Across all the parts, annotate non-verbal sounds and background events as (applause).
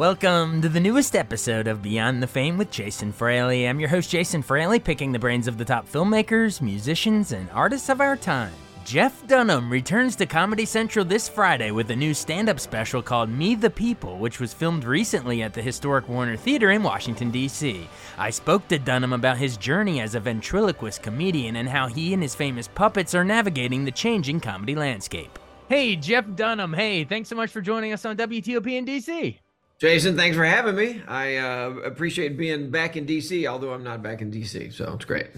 Welcome to the newest episode of Beyond the Fame with Jason Fraley. I'm your host, Jason Fraley, picking the brains of the top filmmakers, musicians, and artists of our time. Jeff Dunham returns to Comedy Central this Friday with a new stand up special called Me the People, which was filmed recently at the historic Warner Theater in Washington, D.C. I spoke to Dunham about his journey as a ventriloquist comedian and how he and his famous puppets are navigating the changing comedy landscape. Hey, Jeff Dunham. Hey, thanks so much for joining us on WTOP in DC. Jason, thanks for having me. I uh, appreciate being back in DC, although I'm not back in DC, so it's great.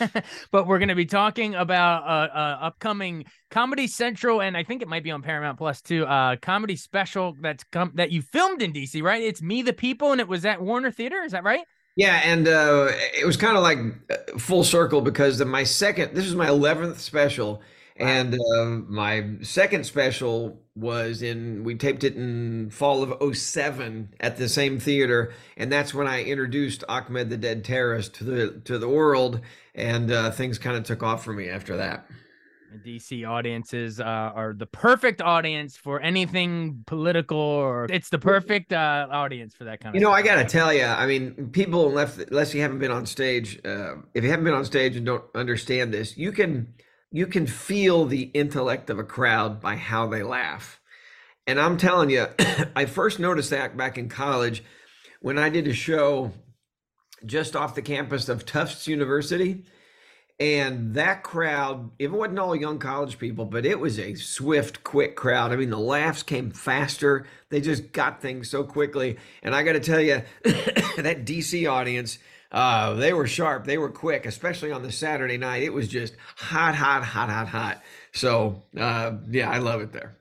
(laughs) but we're going to be talking about uh, uh, upcoming Comedy Central, and I think it might be on Paramount Plus too. Uh, comedy special that's come that you filmed in DC, right? It's Me the People, and it was at Warner Theater. Is that right? Yeah, and uh, it was kind of like uh, full circle because my second, this is my 11th special and uh, my second special was in, we taped it in fall of 07 at the same theater. And that's when I introduced Ahmed the Dead Terrorist to the, to the world. And uh, things kind of took off for me after that. DC audiences uh, are the perfect audience for anything political, or it's the perfect uh, audience for that kind of. You know, stuff. I got to tell you, I mean, people unless unless you haven't been on stage, uh, if you haven't been on stage and don't understand this, you can you can feel the intellect of a crowd by how they laugh. And I'm telling you, (coughs) I first noticed that back in college when I did a show just off the campus of Tufts University. And that crowd, it wasn't all young college people, but it was a swift, quick crowd. I mean, the laughs came faster. They just got things so quickly. And I got to tell you, (coughs) that DC audience, uh, they were sharp. They were quick, especially on the Saturday night. It was just hot, hot, hot, hot, hot. So uh, yeah, I love it there.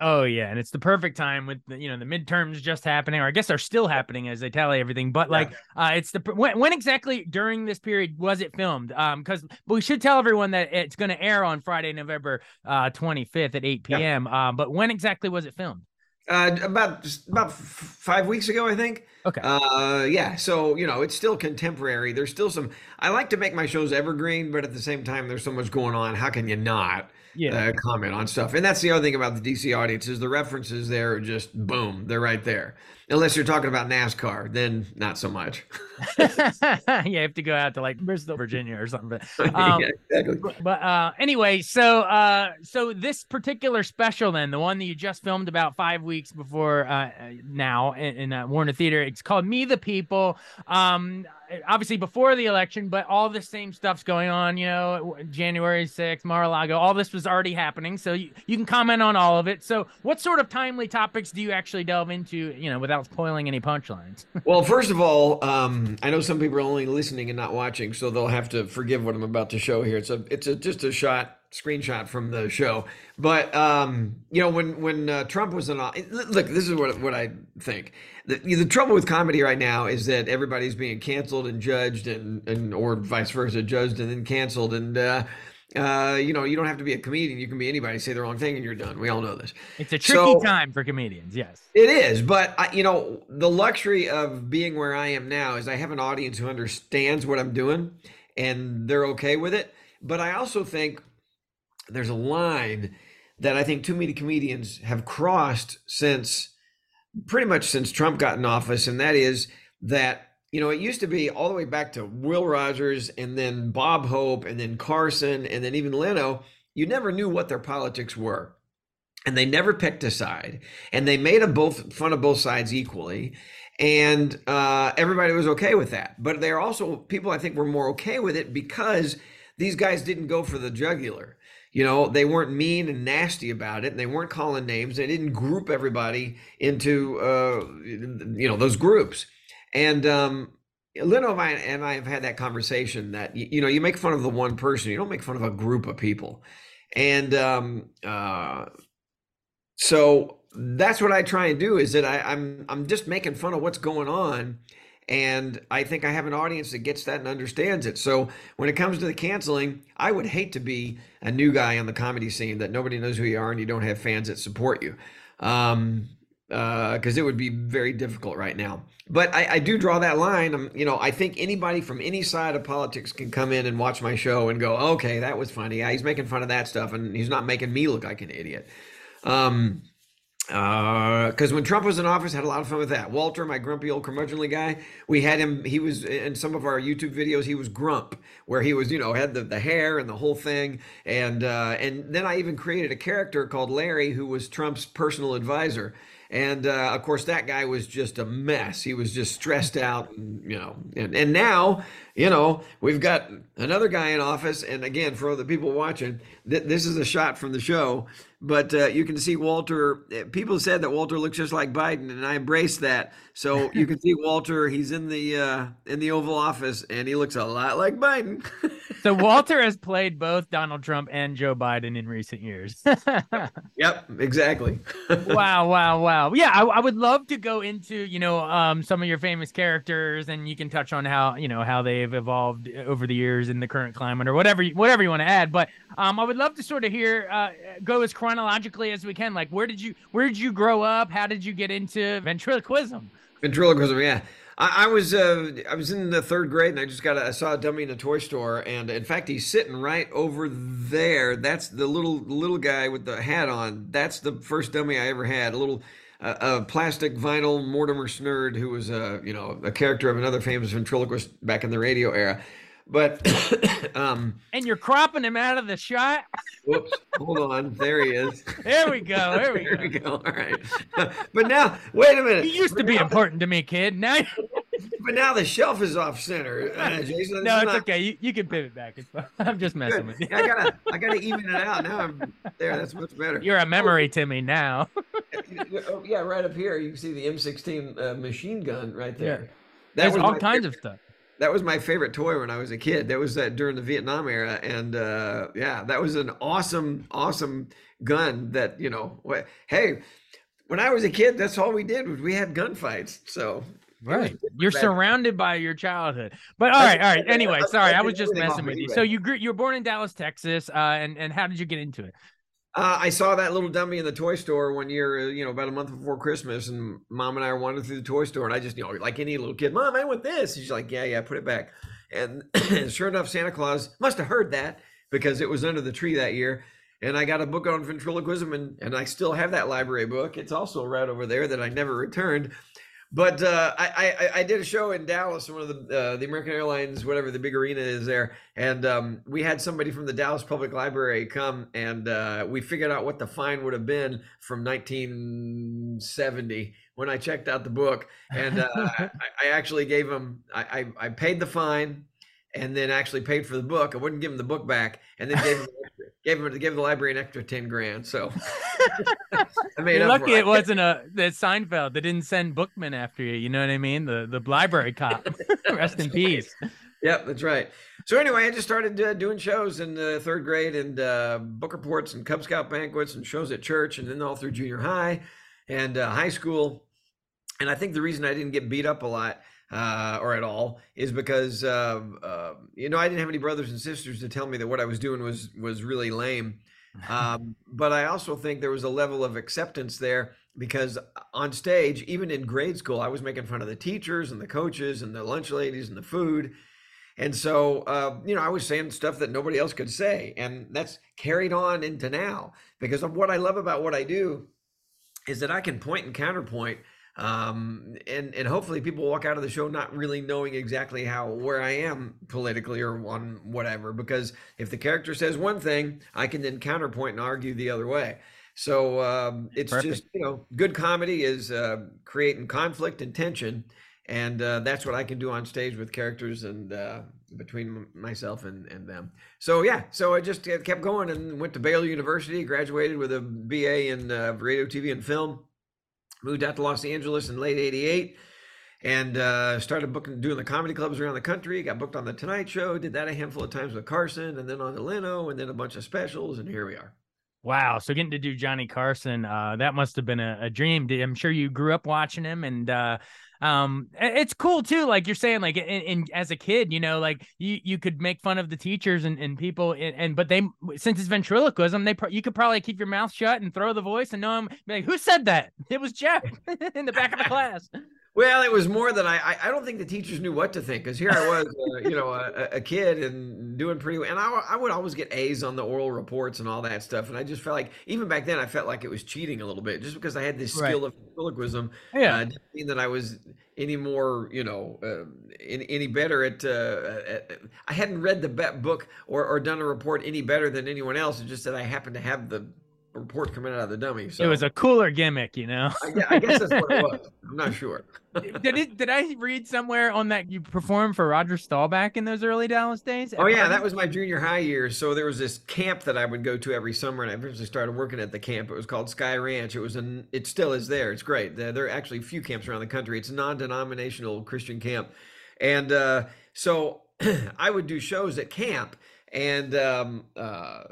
Oh yeah, and it's the perfect time with the, you know the midterms just happening, or I guess they're still happening as they tally everything. But like, yeah. uh, it's the when, when, exactly during this period was it filmed? Um, because we should tell everyone that it's going to air on Friday, November uh 25th at 8 p.m. Yeah. Um, but when exactly was it filmed? Uh, about about five weeks ago, I think. Okay. Uh, yeah. So you know, it's still contemporary. There's still some. I like to make my shows evergreen, but at the same time, there's so much going on. How can you not? yeah. Uh, comment on stuff. And that's the other thing about the DC audience is the references there are just boom, they're right there. Unless you're talking about NASCAR, then not so much. yeah, (laughs) (laughs) you have to go out to like Bristol, Virginia, or something. But, (laughs) um, yeah, exactly. But uh, anyway, so uh, so this particular special, then the one that you just filmed about five weeks before uh, now in, in uh, Warner Theater, it's called Me the People. Um, obviously before the election, but all the same stuff's going on. You know, January 6th, Mar-a-Lago, all this was already happening. So you, you can comment on all of it. So, what sort of timely topics do you actually delve into? You know, without spoiling any punchlines. (laughs) well, first of all, um, I know some people are only listening and not watching, so they'll have to forgive what I'm about to show here. It's a it's a, just a shot screenshot from the show. But um, you know, when when uh, Trump was in look, this is what what I think. The, the trouble with comedy right now is that everybody's being canceled and judged, and and or vice versa, judged and then canceled, and. Uh, uh, you know, you don't have to be a comedian. You can be anybody. Say the wrong thing and you're done. We all know this. It's a tricky so, time for comedians. Yes, it is. But I, you know, the luxury of being where I am now is I have an audience who understands what I'm doing, and they're okay with it. But I also think there's a line that I think too many comedians have crossed since pretty much since Trump got in office, and that is that you know it used to be all the way back to Will Rogers and then Bob Hope and then Carson and then even Leno. You never knew what their politics were. And they never picked a side, and they made a both fun of both sides equally, and uh, everybody was okay with that. But they're also people I think were more okay with it because these guys didn't go for the jugular you know they weren't mean and nasty about it and they weren't calling names they didn't group everybody into uh, you know those groups and um, Leno and I, and I have had that conversation that you, you, know you make fun of the one person you don't make fun of a group of people and um, uh, so that's what I try and do is that I, I'm I'm just making fun of what's going on and I think I have an audience that gets that and understands it. So when it comes to the canceling, I would hate to be a new guy on the comedy scene that nobody knows who you are and you don't have fans that support you. Um, because uh, it would be very difficult right now. But I, I do draw that line. I'm, you know, I think anybody from any side of politics can come in and watch my show and go, okay, that was funny. Yeah, he's making fun of that stuff, and he's not making me look like an idiot. Um, because uh, when Trump was in office, I had a lot of fun with that. Walter, my grumpy old curmudgeonly guy, we had him. He was in some of our YouTube videos. He was Grump, where he was, you know, had the, the hair and the whole thing. And uh, and then I even created a character called Larry, who was Trump's personal advisor. And uh, of course, that guy was just a mess. He was just stressed out, and, you know. And, and now, you know, we've got another guy in office. And again, for the people watching, th- this is a shot from the show but uh, you can see Walter. Eh, people said that Walter looks just like Biden, and I embrace that. So (laughs) you can see Walter. He's in the uh, in the Oval Office, and he looks a lot like Biden. so (laughs) Walter has played both Donald Trump and Joe Biden in recent years. (laughs) yep, exactly. wow, wow, wow. Yeah, I, I, would love to go into you know um, some of your famous characters, and you can touch on how you know how they've evolved over the years in the current climate, or whatever whatever you want to add. But um, I would love to sort of hear uh, go as chronologically as we can. Like, where did you where did you grow up? How did you get into ventriloquism? Ventriloquism, yeah. I, I was uh, I was in the third grade and I just got a, I saw a dummy in a toy store and in fact he's sitting right over there. That's the little little guy with the hat on. That's the first dummy I ever had. A little uh, a plastic vinyl Mortimer Snerd, who was a you know a character of another famous ventriloquist back in the radio era. But (coughs) um and you're cropping him out of the shot. whoops, hold on. There he is. There we go. There we (laughs) there go. we go. All right. (laughs) but now, wait a minute. He used to be important to me, kid. Now (laughs) but now the shelf is off center. Uh, Jason, no, it's not... okay. You, you can pivot back. I'm just messing Good. with you. I gotta I gotta even it out. Now I'm there. That's much better. You're a memory to me now. oh, yeah, right up here you can see the M16 uh, machine gun right there. Yeah. That There's all kinds favorite. of stuff that was my favorite toy when I was a kid. That was that during the Vietnam era, and uh, yeah, that was an awesome, awesome gun. That you know, what, hey, when I was a kid, that's all we did was we had gunfights. So right, you're surrounded by your childhood. But all right, all right. Anyway, sorry, I was just messing with you. So you grew, you were born in Dallas, Texas, uh, and and how did you get into it? Uh, I saw that little dummy in the toy store one year, uh, you know, about a month before Christmas, and mom and I were wandering through the toy store, and I just, you know, like any little kid, mom, I want this. She's like, yeah, yeah, put it back. (clears throat) And sure enough, Santa Claus must have heard that because it was under the tree that year. And I got a book on ventriloquism, and, and I still have that library book. It's also right over there that I never returned. But uh, I, I, I did a show in Dallas, one of the uh, the American Airlines, whatever the big arena is there, and um, we had somebody from the Dallas Public Library come, and uh, we figured out what the fine would have been from 1970 when I checked out the book, and uh, (laughs) I, I, actually gave him I, I, I paid the fine, and then actually paid for the book. I wouldn't give him the book back, and then gave him (laughs) gave him gave the library an extra ten grand. So (laughs) I made You're lucky it. it wasn't a the Seinfeld. They didn't send Bookman after you. You know what I mean? The the library cop. (laughs) (laughs) Rest in peace. Yep, that's right. So anyway, I just started uh, doing shows in the third grade and uh, book reports and Cub Scout banquets and shows at church, and then all through junior high and uh, high school. And I think the reason I didn't get beat up a lot uh, or at all is because uh, uh, you know I didn't have any brothers and sisters to tell me that what I was doing was was really lame. (laughs) Um, but I also think there was a level of acceptance there because on stage, even in grade school, I was making fun of the teachers and the coaches and the lunch ladies and the food. And so, uh, you know, I was saying stuff that nobody else could say. And that's carried on into now because of what I love about what I do is that I can point and counterpoint um, and and hopefully people walk out of the show not really knowing exactly how where I am politically or on whatever. Because if the character says one thing, I can then counterpoint and argue the other way. So um, it's Perfect. just you know, good comedy is uh, creating conflict and tension, and uh, that's what I can do on stage with characters. And uh, between myself and, and them. So yeah, so I just kept going and went to Baylor University, graduated with a BA in uh, radio, TV, and film. Moved out to Los Angeles in late '88 and uh, started booking, doing the comedy clubs around the country. Got booked on the Tonight Show. Did that a handful of times with Carson, and then on the Leno, and then a bunch of specials, and here we are. Wow. So getting to do Johnny Carson, uh, that must have been a, a, dream. I'm sure you grew up watching him and, uh, um, it's cool too. Like you're saying, like in, in, as a kid, you know, like you, you could make fun of the teachers and, and people and, and but they, since it's ventriloquism, they, you could probably keep your mouth shut and throw the voice and know him. Like, who said that? It was Jeff (laughs) in the back of the (laughs) class. Well, it was more that I I don't think the teachers knew what to think because here I was, uh, you know, a, a, kid and doing pretty well. And I, I would always get A's on the oral reports and all that stuff. And I just felt like even back then I felt like it was cheating a little bit just because I had this skill right. of ventriloquism. Yeah, uh, didn't mean that I was any more, you know, uh, any, any better at, uh, at, I hadn't read the book or, or done a report any better than anyone else. It's just that I happened to have the report coming out of the dummy. So it was a cooler gimmick, you know. I, I guess that's what it was. I'm not sure. (laughs) did it? Did I read somewhere on that you performed for Roger Staubach in those early Dallas days? Oh yeah, that was my junior high years. So there was this camp that I would go to every summer, and I eventually started working at the camp. It was called Sky Ranch. It was an. It still is there. It's great. There, there are actually a few camps around the country. It's a non-denominational Christian camp, and uh, so (clears throat) I would do shows at camp and um, uh,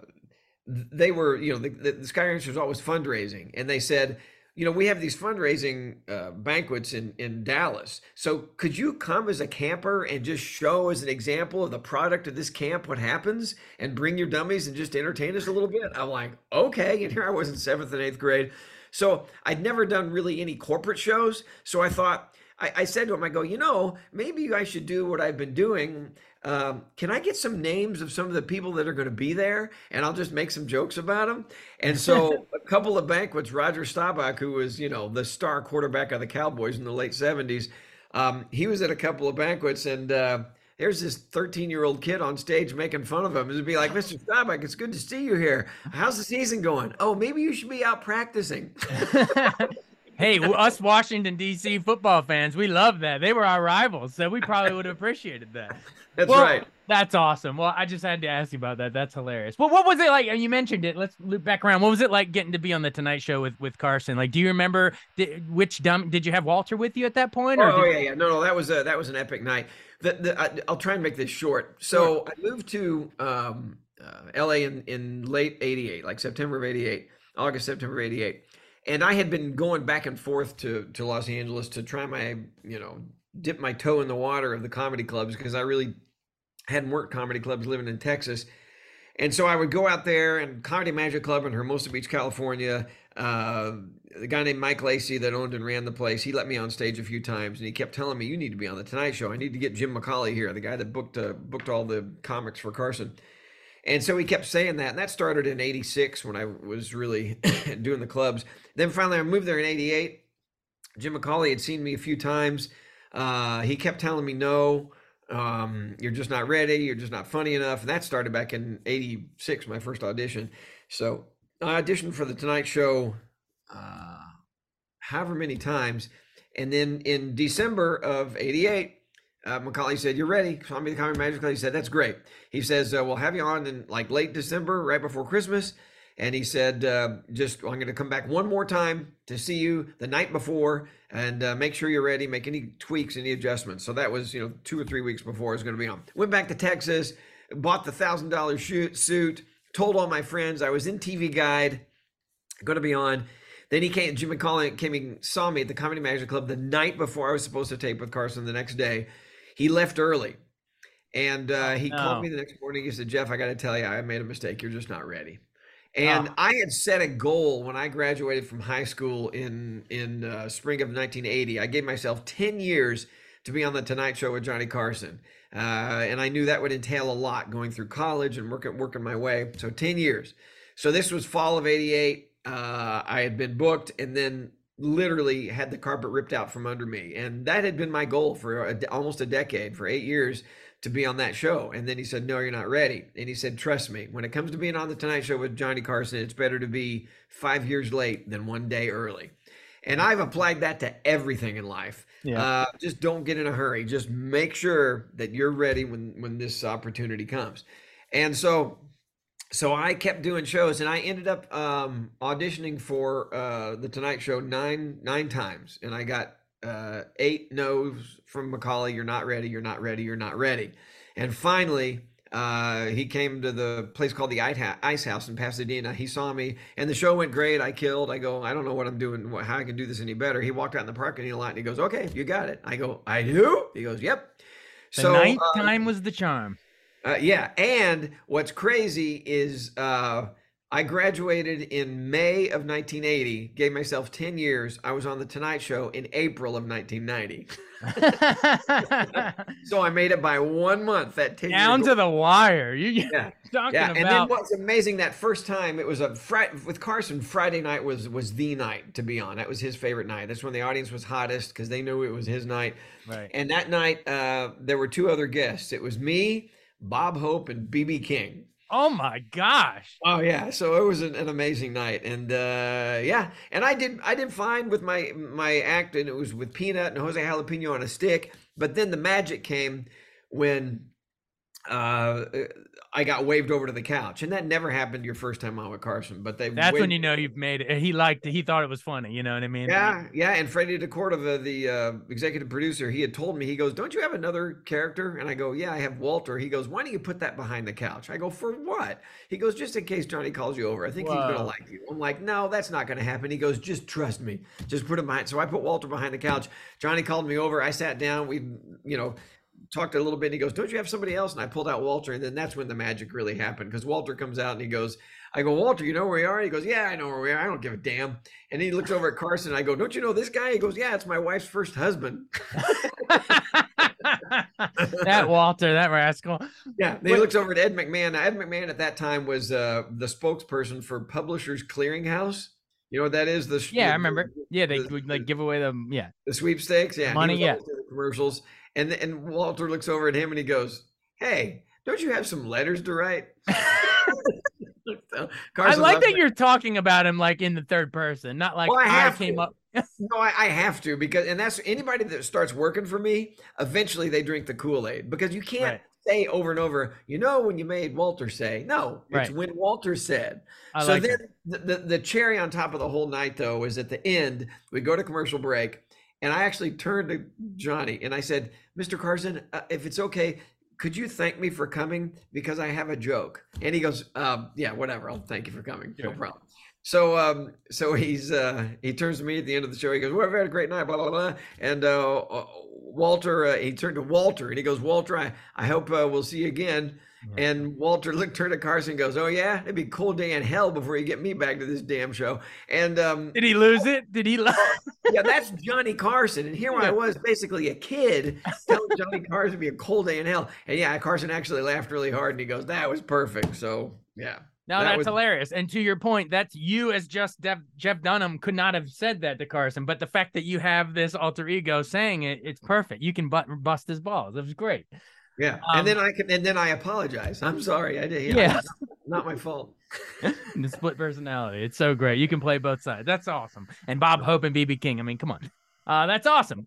they were, you know, the, the Sky Ranch was always fundraising, and they said, you know, we have these fundraising uh, banquets in in Dallas. So could you come as a camper and just show as an example of the product of this camp what happens, and bring your dummies and just entertain us a little bit? I'm like, okay. And here I was in seventh and eighth grade, so I'd never done really any corporate shows. So I thought. I, I said to him, I go, you know, maybe I should do what I've been doing um, can I get some names of some of the people that are going to be there? And I'll just make some jokes about them. And so (laughs) a couple of banquets, Roger Staubach, who was, you know, the star quarterback of the Cowboys in the late 70s, um, he was at a couple of banquets and uh, there's this 13 year old kid on stage making fun of him. It'd be like, Mr. Staubach, it's good to see you here. How's the season going? Oh, maybe you should be out practicing. (laughs) hey, us Washington D.C. football fans, we love that. They were our rivals, so we probably would have appreciated that. That's well, right. That's awesome. Well, I just had to ask you about that. That's hilarious. Well, what was it like? You mentioned it. Let's loop back around. What was it like getting to be on the Tonight Show with with Carson? Like, do you remember did, which dumb? Did you have Walter with you at that point? oh, did, yeah, yeah. No, no, that was a that was an epic night. The, the I, will try and make this short. So sure. I moved to um, uh, L.A. in in late '88, like September of '88, August September '88, and I had been going back and forth to to Los Angeles to try my you know dip my toe in the water of the comedy clubs because I really hadn't worked comedy clubs living in Texas. And so I would go out there and Comedy Magic Club in Hermosa Beach, California. Uh, the guy named Mike Lacey that owned and ran the place, he let me on stage a few times, and he kept telling me, "You need to be on the Tonight Show. I need to get Jim McCawley here, the guy that booked uh, booked all the comics for Carson." And so he kept saying that, and that started in '86 when I was really (coughs) doing the clubs. Then finally, I moved there in '88. Jim McCawley had seen me a few times. Uh, he kept telling me no um, you're just not ready, you're just not funny enough. And that started back in 86, my first audition. So I auditioned for the Tonight Show uh, however many times. And then in December of 88, uh, McCawley said, You're ready. Saw me the Comedy Magic. He said, That's great. He says, uh, We'll have you on in like late December, right before Christmas and he said, uh, "Just I'm going to come back one more time to see you the night before, and uh, make sure you're ready. Make any tweaks, any adjustments." So that was you know two or three weeks before I was going to be on. Went back to Texas, bought the thousand dollar suit, told all my friends I was in TV Guide, going to be on. Then he came, Jim McCawley came and saw me at the Comedy Magic Club the night before I was supposed to tape with Carson the next day. He left early. And uh, he called me the next morning. He said, Jeff, I got to tell you, I made a mistake. You're just not ready. And oh. I had set a goal when I graduated from high school in in uh, spring of 1980. I gave myself 10 years to be on the Tonight Show with Johnny Carson, uh, and I knew that would entail a lot going through college and working working my way. So 10 years. So this was fall of '88. Uh, I had been booked, and then literally had the carpet ripped out from under me, and that had been my goal for a, almost a decade, for eight years to be on that show. And then he said, No, you're not ready. And he said, Trust me, when it comes to being on the Tonight Show with Johnny Carson, it's better to be five years late than one day early. And I've applied that to everything in life. Yeah. Uh, just don't get in a hurry. Just make sure that you're ready when when this opportunity comes. And so so I kept doing shows and I ended up um, auditioning for uh, the Tonight Show nine nine times and I got uh, eight no's from McCawley. You're not ready. You're not ready. You're not ready. And finally, uh, he came to the place called the Ice House in Pasadena. He saw me, and the show went great. I killed. I go, I don't know what I'm doing, how I can do this any better. He walked out in the parking lot and he goes, "Okay, you got it." I go, "I do." He goes, "Yep." The so, ninth uh, time was the charm. Uh, yeah, and what's crazy is uh, I graduated in May of 1980. Gave myself 10 years. I was on the Tonight Show in April of 1990. (laughs) so I made it by one month. That 10 down to the wire. You yeah. (laughs) talking yeah. about? And then what's amazing that first time it was a Friday with Carson. Friday night was was the night to be on. That was his favorite night. That's when the audience was hottest because they knew it was his night. Right. And that night uh, there were two other guests. It was me Bob Hope and BB King. Oh my gosh. Oh yeah. So it was an, an amazing night. And uh yeah. And I did I did fine with my my act and it was with Peanut and Jose Jalapeno on a stick. But then the magic came when uh I got waved over to the couch, and that never happened your first time on with Carson. But they that's waved- when you know you've made it. He liked it. He thought it was funny. You know what I mean? Yeah, yeah. And Freddie DeCordova, the uh, executive producer, he had told me he goes, "Don't you have another character?" And I go, "Yeah, I have Walter." He goes, "Why don't you put that behind the couch?" I go, "For what?" He goes, "Just in case Johnny calls you over. I think Whoa. he's gonna like you." I'm like, "No, that's not gonna happen." He goes, "Just trust me. Just put him behind." So I put Walter behind the couch. Johnny called me over. I sat down. We, you know, talked a little bit and he goes, Don't you have somebody else? And I pulled out Walter. And then that's when the magic really happened because Walter comes out and he goes, I go, Walter, you know where we are? He goes, Yeah, I know where we are. I don't give a damn. And he looks over at Carson. I go, Don't you know this guy? He goes, Yeah, it's my wife's first husband. (laughs) that Walter, that rascal. Yeah. He looks over at Ed McMahon. Now, Ed McMahon at that time was uh, the spokesperson for Publishers Clearinghouse. You know what that is? The yeah, the, I remember. Yeah, they the, would like give away the yeah the sweepstakes. Yeah, money. Yeah, commercials. And and Walter looks over at him and he goes, "Hey, don't you have some letters to write?" (laughs) (laughs) so, I like that you're talking about him like in the third person, not like well, I, I came to. up. (laughs) no, I, I, have to because, and that's anybody that starts working for me. Eventually, they drink the Kool Aid because you can't right. say over and over. You know, when you made Walter say, no, it's right. when Walter said. I so like then, the, the the cherry on top of the whole night, though, is at the end we go to commercial break and I actually turned to Johnny and I said, Mr. Carson, uh, if it's okay, could you thank me for coming? Because I have a joke. And he goes, um, yeah, whatever. I'll thank you for coming. No problem. So, um, so he's, uh, he turns to me at the end of the show. He goes, well, we've had a great night, blah, blah, blah. And, uh, uh Walter, uh, he turned to Walter and he goes, Walter, I, I hope uh, we'll see you again. And Walter looked turned to Carson and goes, "Oh yeah, it'd be a cold day in hell before you get me back to this damn show." And um, did he lose it? Did he? Lo- (laughs) yeah, that's Johnny Carson. And here I was, basically a kid, telling Johnny Carson to be a cold day in hell. And yeah, Carson actually laughed really hard, and he goes, "That was perfect." So yeah. No, that that's was... hilarious. And to your point, that's you as just Jeff Dunham could not have said that to Carson, but the fact that you have this alter ego saying it, it's perfect. You can but, bust his balls. It was great. Yeah, um, and then I can, and then I apologize. I'm sorry. I did. Yeah, yeah. not my fault. (laughs) the split personality. It's so great. You can play both sides. That's awesome. And Bob Hope and BB King. I mean, come on. Uh, that's awesome.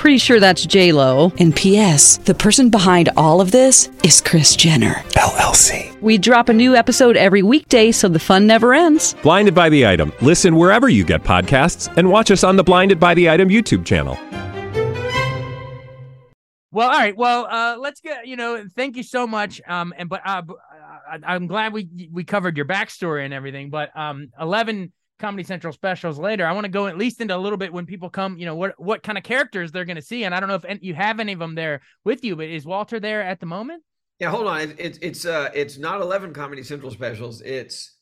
Pretty sure that's J Lo. And P.S. The person behind all of this is Kris Jenner LLC. We drop a new episode every weekday, so the fun never ends. Blinded by the item. Listen wherever you get podcasts, and watch us on the Blinded by the Item YouTube channel. Well, all right. Well, uh, let's get you know. Thank you so much. Um, and but uh, I, I'm glad we we covered your backstory and everything. But um, eleven Comedy Central specials later, I want to go at least into a little bit when people come. You know what what kind of characters they're going to see, and I don't know if any, you have any of them there with you. But is Walter there at the moment? Yeah, hold on. It's it's it's uh it's not eleven Comedy Central specials. It's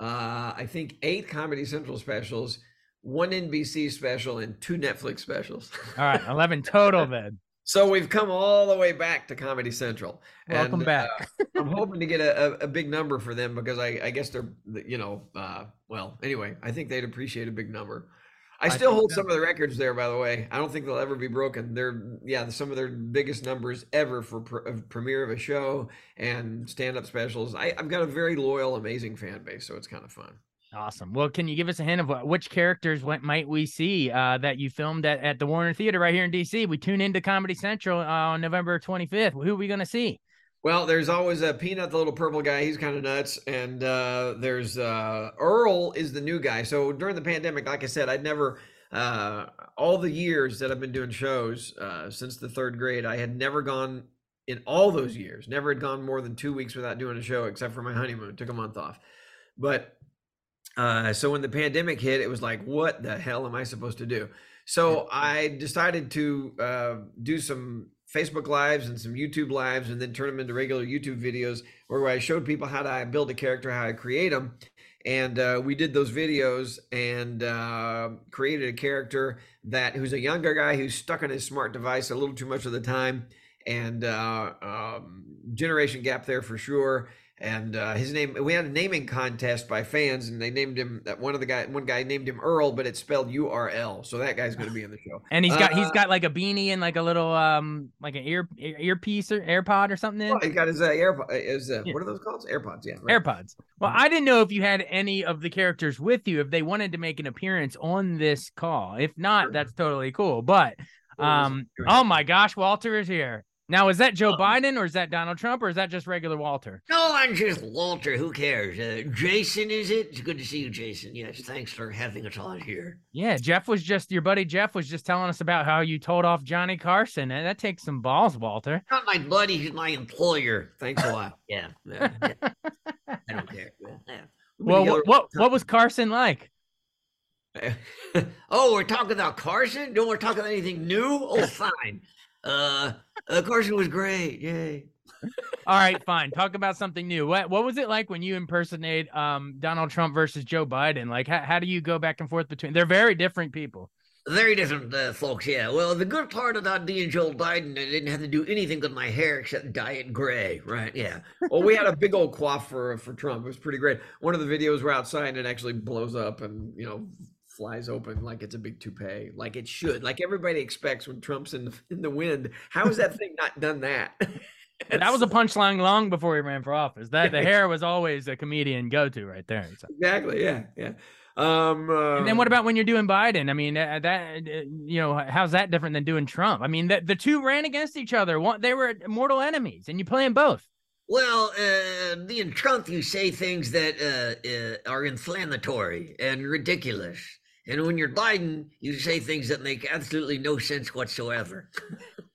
uh I think eight Comedy Central specials, one NBC special, and two Netflix specials. All right, eleven total (laughs) then. So we've come all the way back to Comedy Central. Welcome And, back. uh, (laughs) I'm hoping to get a, a, a big number for them because I, I guess they're, you know, uh, well, anyway, I think they'd appreciate a big number. I I still hold some of the records there, by the way. I don't think they'll ever be broken. They're, yeah, some of their biggest numbers ever for pr- premiere of a show and stand up specials. I, I've got a very loyal, amazing fan base, so it's kind of fun. Awesome. Well, can you give us a hint of what, which characters what might we see uh, that you filmed at, at the Warner Theater right here in DC? We tune into Comedy Central uh, on November 25th. Who are we going to see? Well, there's always a Peanut, the little purple guy. He's kind of nuts. And uh, there's uh, Earl is the new guy. So during the pandemic, like I said, I'd never, uh, all the years that I've been doing shows uh, since the third grade, I had never gone in all those years, never had gone more than two weeks without doing a show, except for my honeymoon. Took a month off. But uh, so when the pandemic hit, it was like, what the hell am I supposed to do? So I decided to uh, do some Facebook lives and some YouTube lives, and then turn them into regular YouTube videos where I showed people how to build a character, how I create them. And uh, we did those videos and uh, created a character that who's a younger guy who's stuck on his smart device a little too much of the time, and uh, um, generation gap there for sure and uh, his name we had a naming contest by fans and they named him that one of the guy one guy named him earl but it's spelled u-r-l so that guy's going to be in the show (laughs) And he's got he's Uh, got like a beanie and like a little um like an ear ear- earpiece or AirPod or something. In. well, he got his uh, airpod his uh, Yeah. what are those called airpods yeah right. AirPods. Well, I didn't know if you had any of the characters with you if they wanted to make an appearance on this call. If not, that's totally cool. But um oh my gosh, Walter is here. Now is that Joe Biden or is that Donald Trump or is that just regular Walter? No, I'm just Walter. Who cares? Uh, Jason, is it? It's good to see you, Jason. Yes, thanks for having us on here. Yeah, Jeff was just your buddy Jeff was just telling us about how you told off Johnny Carson. And that takes some balls, Walter. Not my buddy, he's my employer. thanks a lot (laughs) Yeah, yeah, yeah. I don't care. Yeah, yeah. We've been Well, what what, what was Carson like? (laughs) Oh, we're talking about Carson? Don't want to talk about anything new? Oh, (laughs) fine. Uh, uh, Carson was great. Yay. All right, fine. Talk about something new. What what was it like when you impersonate um Donald Trump versus Joe Biden? Like how, how do you go back and forth between they're very different people. Very different, uh, folks. Yeah. Well, the good part about being Joe Biden, I didn't have to do anything with my hair except dye it gray. Right? Yeah. well we had a big old quaff for for trump it was pretty great one of the videos we're outside and it actually blows up and you know flies open like it's a big toupee like it should like everybody expects when trump's in the, in the wind how has that thing not done that (laughs) And that was a punchline long before he ran for office. That the hair was always a comedian go to right there. So. exactly yeah yeah um uh, And then what about when you're doing Biden? I mean, uh, that uh, you know, how's that different than doing Trump? I mean, the, the two ran against each other. One, they were mortal enemies, and you play them both. Well, uh, being Trump, you say things that uh, uh, are inflammatory and ridiculous. And when you're Biden, you say things that make absolutely no sense whatsoever. (laughs)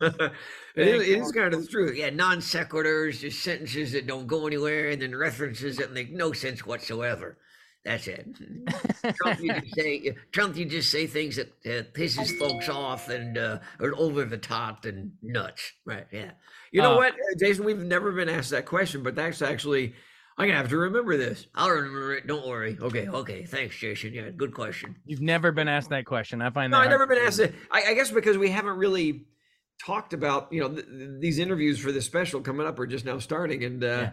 it is, it is kind of true. Yeah, non sequiturs, just sentences that don't go anywhere, and then references that make no sense whatsoever. That's it. (laughs) Trump, you just say Trump, you just say things that uh, pisses folks off and uh, are over the top and nuts. Right? Yeah. You know Uh, what, Jason? We've never been asked that question, but that's actually I'm gonna have to remember this. I'll remember it. Don't worry. Okay. Okay. Thanks, Jason. Yeah. Good question. You've never been asked that question. I find that No, that I've never been asked it. I, I guess because we haven't really talked about you know th- th- these interviews for this special coming up are just now starting, and uh, Yeah.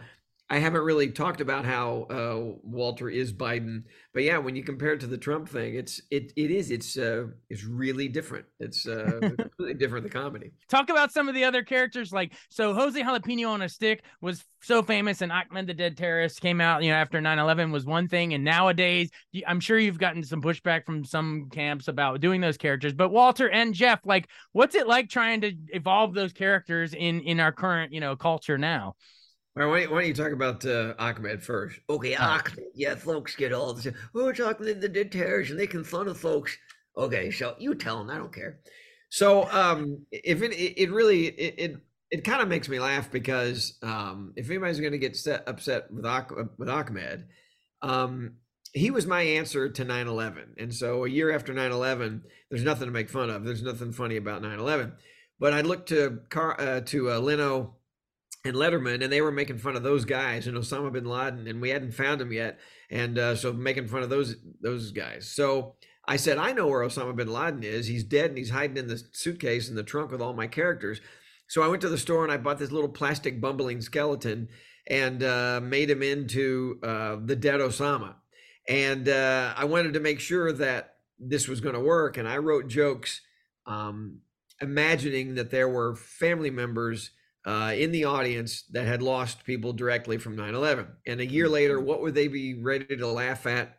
I haven't really talked about how uh, Walter is Biden, but yeah, when you compare it to the Trump thing, it's it it is it's uh, it's really different. It's uh, completely different the comedy. Talk about some of the other characters, like so Jose Jalapeno on a Stick was so famous, and Ahmed the Dead Terrorist came out, you know, after 9-11 was one thing, and nowadays I'm sure you've gotten some pushback from some camps about doing those characters. But Walter and Jeff, like, what's it like trying to evolve those characters in in our current you know culture now? All right, why, don't, why don't you talk about uh, Ahmed first? Okay, Ahmed. Yeah, folks get all this. We're talking to the dead and they can fun of folks. Okay, so you tell them. I don't care. So, um, if it, it, it really, it, it, it kind of makes me laugh because um, if anybody's going to get set, upset with with Ahmed, um, he was my answer to 9/11, and so a year after 9/11, there's nothing to make fun of. There's nothing funny about 9/11. But I looked to Car uh, to uh, Leno and Letterman, and they were making fun of those guys and Osama bin Laden, and we hadn't found him yet, and uh, so making fun of those those guys. So I said, I know where Osama bin Laden is. He's dead, and he's hiding in the suitcase in the trunk with all my characters. So I went to the store and I bought this little plastic bumbling skeleton and uh, made him into uh, the dead Osama. And uh, I wanted to make sure that this was going to work, and I wrote jokes, um, imagining that there were family members uh, in the audience that had lost people directly from 9 11. And a year later, mm-hmm. what would they be ready to laugh at?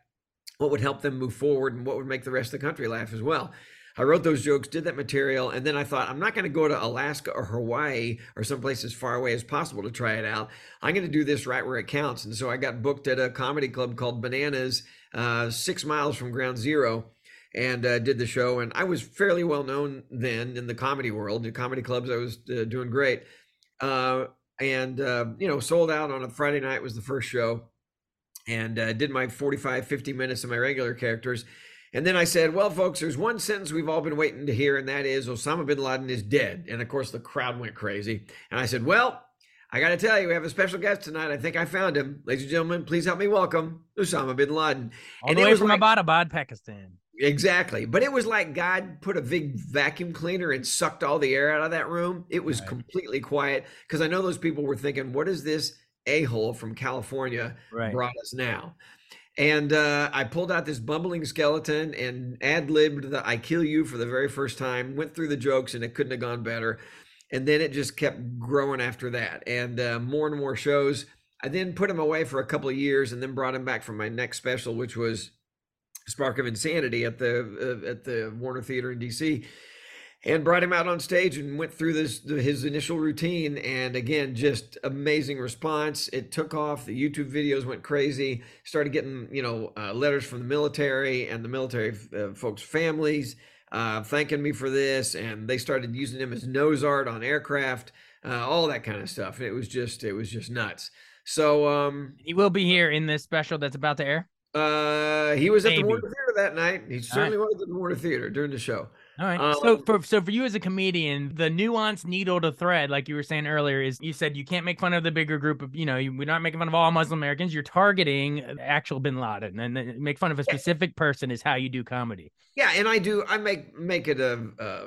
What would help them move forward? And what would make the rest of the country laugh as well? I wrote those jokes, did that material, and then I thought, I'm not going to go to Alaska or Hawaii or someplace as far away as possible to try it out. I'm going to do this right where it counts. And so I got booked at a comedy club called Bananas, uh, six miles from Ground Zero and uh, did the show. And I was fairly well known then in the comedy world. The comedy clubs, I was uh, doing great uh, and uh, you know sold out on a friday night was the first show and uh, did my 45 50 minutes of my regular characters. And then i said well folks there's one sentence we've all been waiting to hear and that is osama bin laden is dead. And of course the crowd went crazy. And i said well I got to tell you, we have a special guest tonight. I think I found him. Ladies and gentlemen, please help me welcome Osama bin Laden. All and the way from like, Abbottabad, Pakistan. Exactly. But it was like God put a big vacuum cleaner and sucked all the air out of that room. It was right. completely quiet because I know those people were thinking, what is this a hole from California right. brought us now? And uh, I pulled out this bumbling skeleton and ad libbed the I kill you for the very first time, went through the jokes, and it couldn't have gone better. And then it just kept growing after that. And uh, more and more shows. I then put him away for a couple of years and then brought him back for my next special, which was Spark of Insanity at the uh, at the Warner Theater in DC, and brought him out on stage and went through this his initial routine. And again, just amazing response. It took off. The YouTube videos went crazy. Started getting you know uh, letters from the military and the military uh, folks' families uh, thanking me for this, and they started using him as nose art on aircraft. Uh, all that kind of stuff. It was just it was just nuts. So um, he will be here in this special that's about to air. Uh, he was Maybe. at the Warner Theater that night. He certainly right. was at the Warner Theater during the show. All right. Um, so for so for you as a comedian, the nuance needle to thread, like you were saying earlier, is you said you can't make fun of the bigger group of you know we're not making fun of all Muslim Americans. You're targeting actual Bin Laden, and make fun of a specific person is how you do comedy. Yeah, and I do. I make make it a. Uh,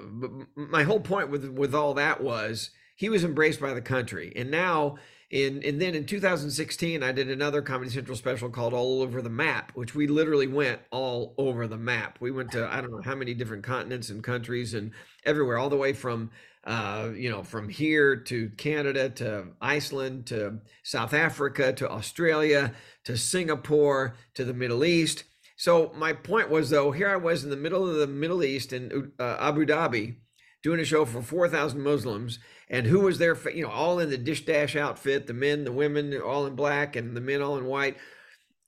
my whole point with with all that was he was embraced by the country, and now and then in 2016 i did another comedy central special called all over the map which we literally went all over the map. We went to i don't know how many different continents and countries and everywhere all the way from uh, you know from here to canada to iceland to south africa to australia to singapore to the middle east. So my point was though here i was in the middle of the middle east in uh, abu dhabi doing a show for 4000 muslims and who was there, you know, all in the dish dash outfit, the men, the women, all in black, and the men all in white.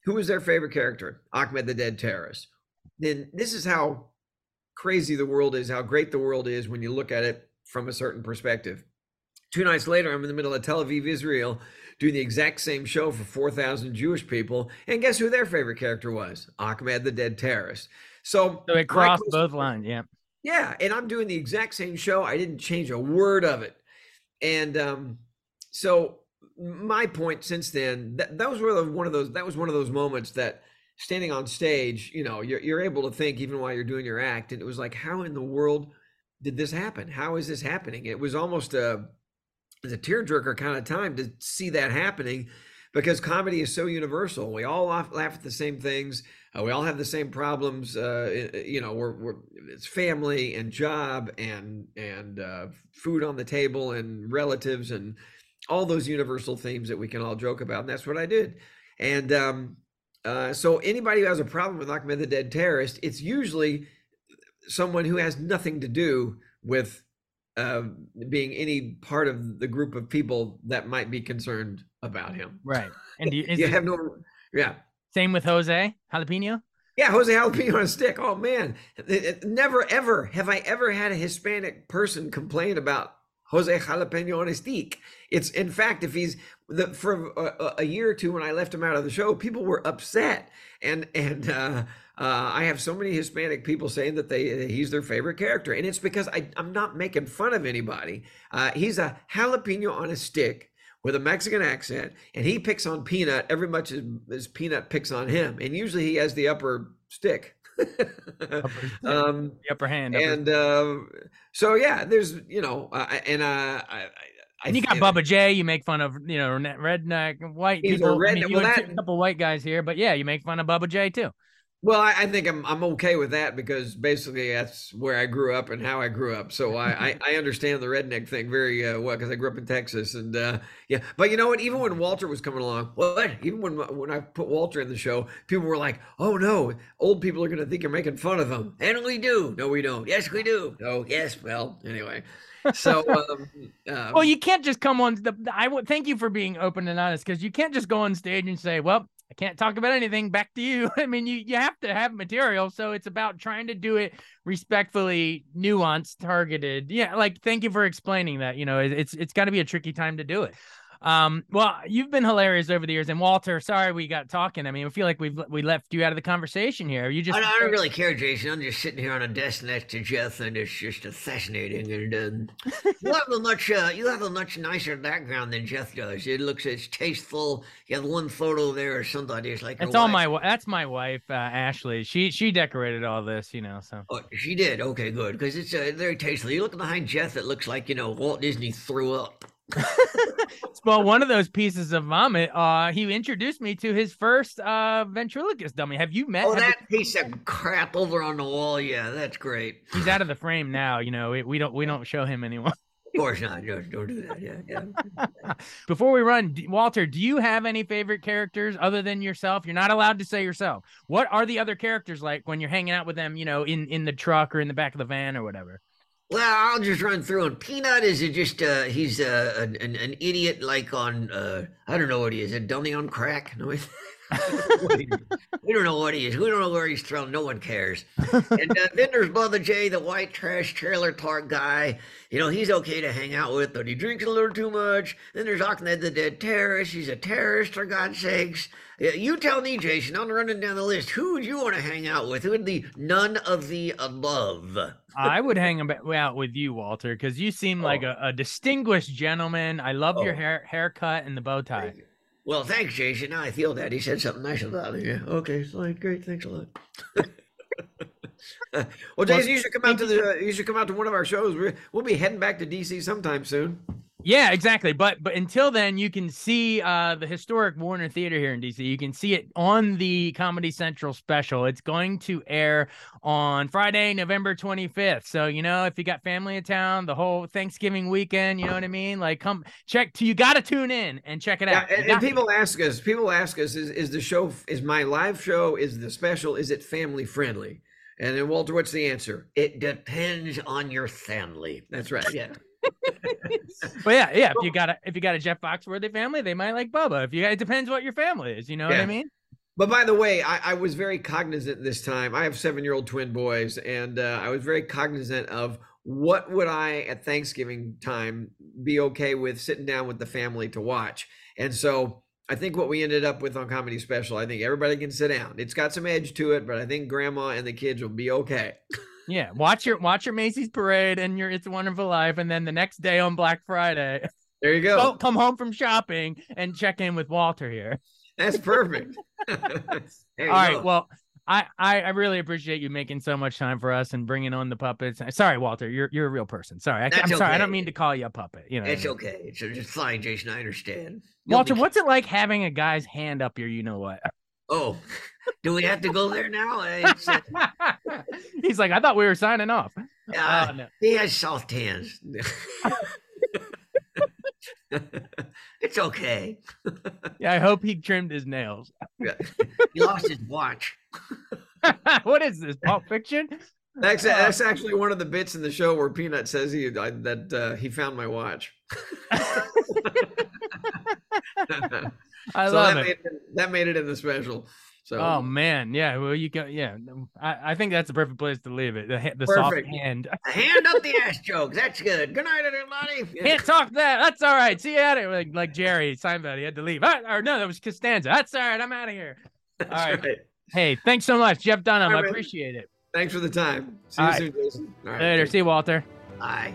Who was their favorite character? Ahmed the Dead Terrorist. Then this is how crazy the world is, how great the world is when you look at it from a certain perspective. Two nights later, I'm in the middle of Tel Aviv, Israel, doing the exact same show for 4,000 Jewish people. And guess who their favorite character was? Ahmed the Dead Terrorist. So, so it crossed both lines. Yeah. Yeah. And I'm doing the exact same show. I didn't change a word of it. And um, so my point since then, that, that was really one of those, that was one of those moments that standing on stage, you know, you're, you're able to think even while you're doing your act. And it was like, how in the world did this happen? How is this happening? It was almost a, a tearjerker kind of time to see that happening because comedy is so universal. We all laugh, laugh at the same things. Uh, we all have the same problems. Uh, you know, we're, we're it's family and job and and uh, food on the table and relatives and all those universal themes that we can all joke about. And that's what I did. And um, uh, so anybody who has a problem with Ahmed the Dead Terrorist, it's usually someone who has nothing to do with uh, being any part of the group of people that might be concerned about him. Right. And you, (laughs) you have no, yeah. Same with Jose Jalapeno. Yeah, Jose Jalapeno on a stick. Oh man, never ever have I ever had a Hispanic person complain about Jose Jalapeno on a stick. It's in fact, if he's the for a, a, year or two when I left him out of the show, people were upset, and and uh, uh, I have so many Hispanic people saying that they he's their favorite character, and it's because I, I'm not making fun of anybody. Uh, he's a jalapeno on a stick with a Mexican accent, and he picks on Peanut every much as, as Peanut picks on him, and usually he has the upper stick. (laughs) um, the upper hand, upper and uh, so yeah, there's you know, uh, and uh, I, and you got Bubba J. You make fun of you know redneck white people. Redneck, I mean, you well, that, a couple white guys here, but yeah, you make fun of Bubba J. too. Well, I, I, think I'm I'm okay with that because basically that's where I grew up and how I grew up. So I I, (laughs) I understand the redneck thing very uh, well because I grew up in Texas and uh, yeah. But you know what? Even when Walter was coming along, what? Even when when I put Walter in the show, people were like, "Oh no, old people are going to think you're making fun of them," and we do. No, we don't. Yes, we do. No, yes. Well, anyway. So, um, um, well, you can't just come on the. I would thank you for being open and honest because you can't just go on stage and say, "Well, I can't talk about anything. Back to you. (laughs) I mean, you you have to have material, so it's about trying to do it respectfully, nuanced, targeted. Yeah, like thank you for explaining that. You know, it's it's got to be a tricky time to do it. Um, well, you've been hilarious over the years, and Walter, sorry we got talking. I mean, I feel like we've we left you out of the conversation here. You just I, I don't really care, Jason. I'm just sitting here on a desk next to Jeff, and it's just fascinating. And um, (laughs) you have a much uh, you have a much nicer background than Jeff does. It looks it's tasteful. You have one photo there or something. It's like that's all my that's my wife uh, Ashley. She she decorated all this, you know. So oh, she did. Okay, good because it's uh, very tasteful. You look behind Jeff, it looks like you know Walt Disney threw up. (laughs) well, one of those pieces of vomit, uh, he introduced me to his first uh ventriloquist dummy. Have you met? Oh, that you... piece of crap over on the wall. Yeah, that's great. He's out of the frame now. You know, we don't we don't show him anymore. (laughs) Of course not. Don't, don't do that. Yeah, yeah. (laughs) Before we run, Walter, do you have any favorite characters other than yourself? You're not allowed to say yourself. What are the other characters like when you're hanging out with them? You know, in in the truck or in the back of the van or whatever. Well, I'll just run through. And Peanut is just uh, he's uh, an, an idiot like on uh, I don't know what he is. A dummy on crack? (laughs) No, (laughs) we don't know what he is. We don't know where he's from. No one cares. And uh, then there's Bubba J, the white trash trailer park guy. You know, he's okay to hang out with, but he drinks a little too much. Then there's Achmed the dead terrorist. He's a terrorist, for God's sakes. You tell me, Jason, I'm running down the list. Who would you want to hang out with? Who would be none of the above? I would hang out with you, Walter, because you seem oh. like a, a, distinguished gentleman. I love oh. your hair, haircut and the bow tie. Well, thanks, Jason. Now I feel that he said something nice about it. Yeah. Okay, fine, great. Thanks a lot. (laughs) well, Jason, you should come out to the. Uh, you should come out to one of our shows. we we'll be heading back to DC sometime soon. Yeah, exactly. But but until then, you can see uh, the historic Warner Theater here in DC. You can see it on the Comedy Central special. It's going to air on Friday, November 25th. So you know, if you got family in town, the whole Thanksgiving weekend, you know what I mean. Like, come check. To, you got to tune in and check it out. Yeah, and, and people ask us. People ask us: Is is the show? Is my live show? Is the special? Is it family friendly? And then Walter, what's the answer? It depends on your family. That's right. Yeah. (laughs) but yeah, yeah. If you got a if you got a Jeff Foxworthy family, they might like Bubba. If you it depends what your family is. You know yeah. what I mean? But by the way, I, I, was very cognizant this time. I have seven year old twin boys, and uh, I was very cognizant of what would I at Thanksgiving time be okay with sitting down with the family to watch. And so I think what we ended up with on Comedy Special, I think everybody can sit down. It's got some edge to it, but I think Grandma and the kids will be okay. Yeah, watch your watch your Macy's parade and your It's a Wonderful Life, and then the next day on Black Friday, (laughs) there you go. come home from shopping and check in with Walter here. That's perfect. (laughs) (laughs) All right, go. well. I, I I really appreciate you making so much time for us and bringing on the puppets. Sorry, Walter, you're you're a real person. Sorry, I, am That's sorry. I don't mean to call you a puppet. You know, It's okay. It's just fine, Jason. I understand. You'll Walter, be- what's it like having a guy's hand up your? You know what? Oh, do we have to go there now? Uh, It's, uh, He's like, I thought we were signing off. uh, Oh, no. He has soft hands. (laughs) it's okay. (laughs) Yeah, I hope he trimmed his nails. He lost his watch. (laughs) what is this? Pulp Fiction? That's that's actually one of the bits in the show where Peanut says he I, that uh, he found my watch. I so love that it. Made, it- that made it in the special. So Oh man, yeah. Well, you go. Yeah, I, I think that's the perfect place to leave it. The, the soft hand. Hand up the ass (laughs) joke. That's good. Good night, everybody. Can't talk that. That's all right. See you at it. Like, like Jerry Seinfeld, he had to leave. Ah, or no, that was Costanza. That's all right. I'm out of here. (laughs) All right. right. Hey, thanks so much, Jeff Dunham. All I appreciate it. Thanks for the time. See All you right. soon, Jason. All right. Later. See you, Walter. Bye.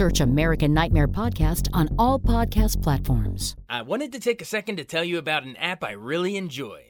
Search American Nightmare Podcast on all podcast platforms. I wanted to take a second to tell you about an app I really enjoy.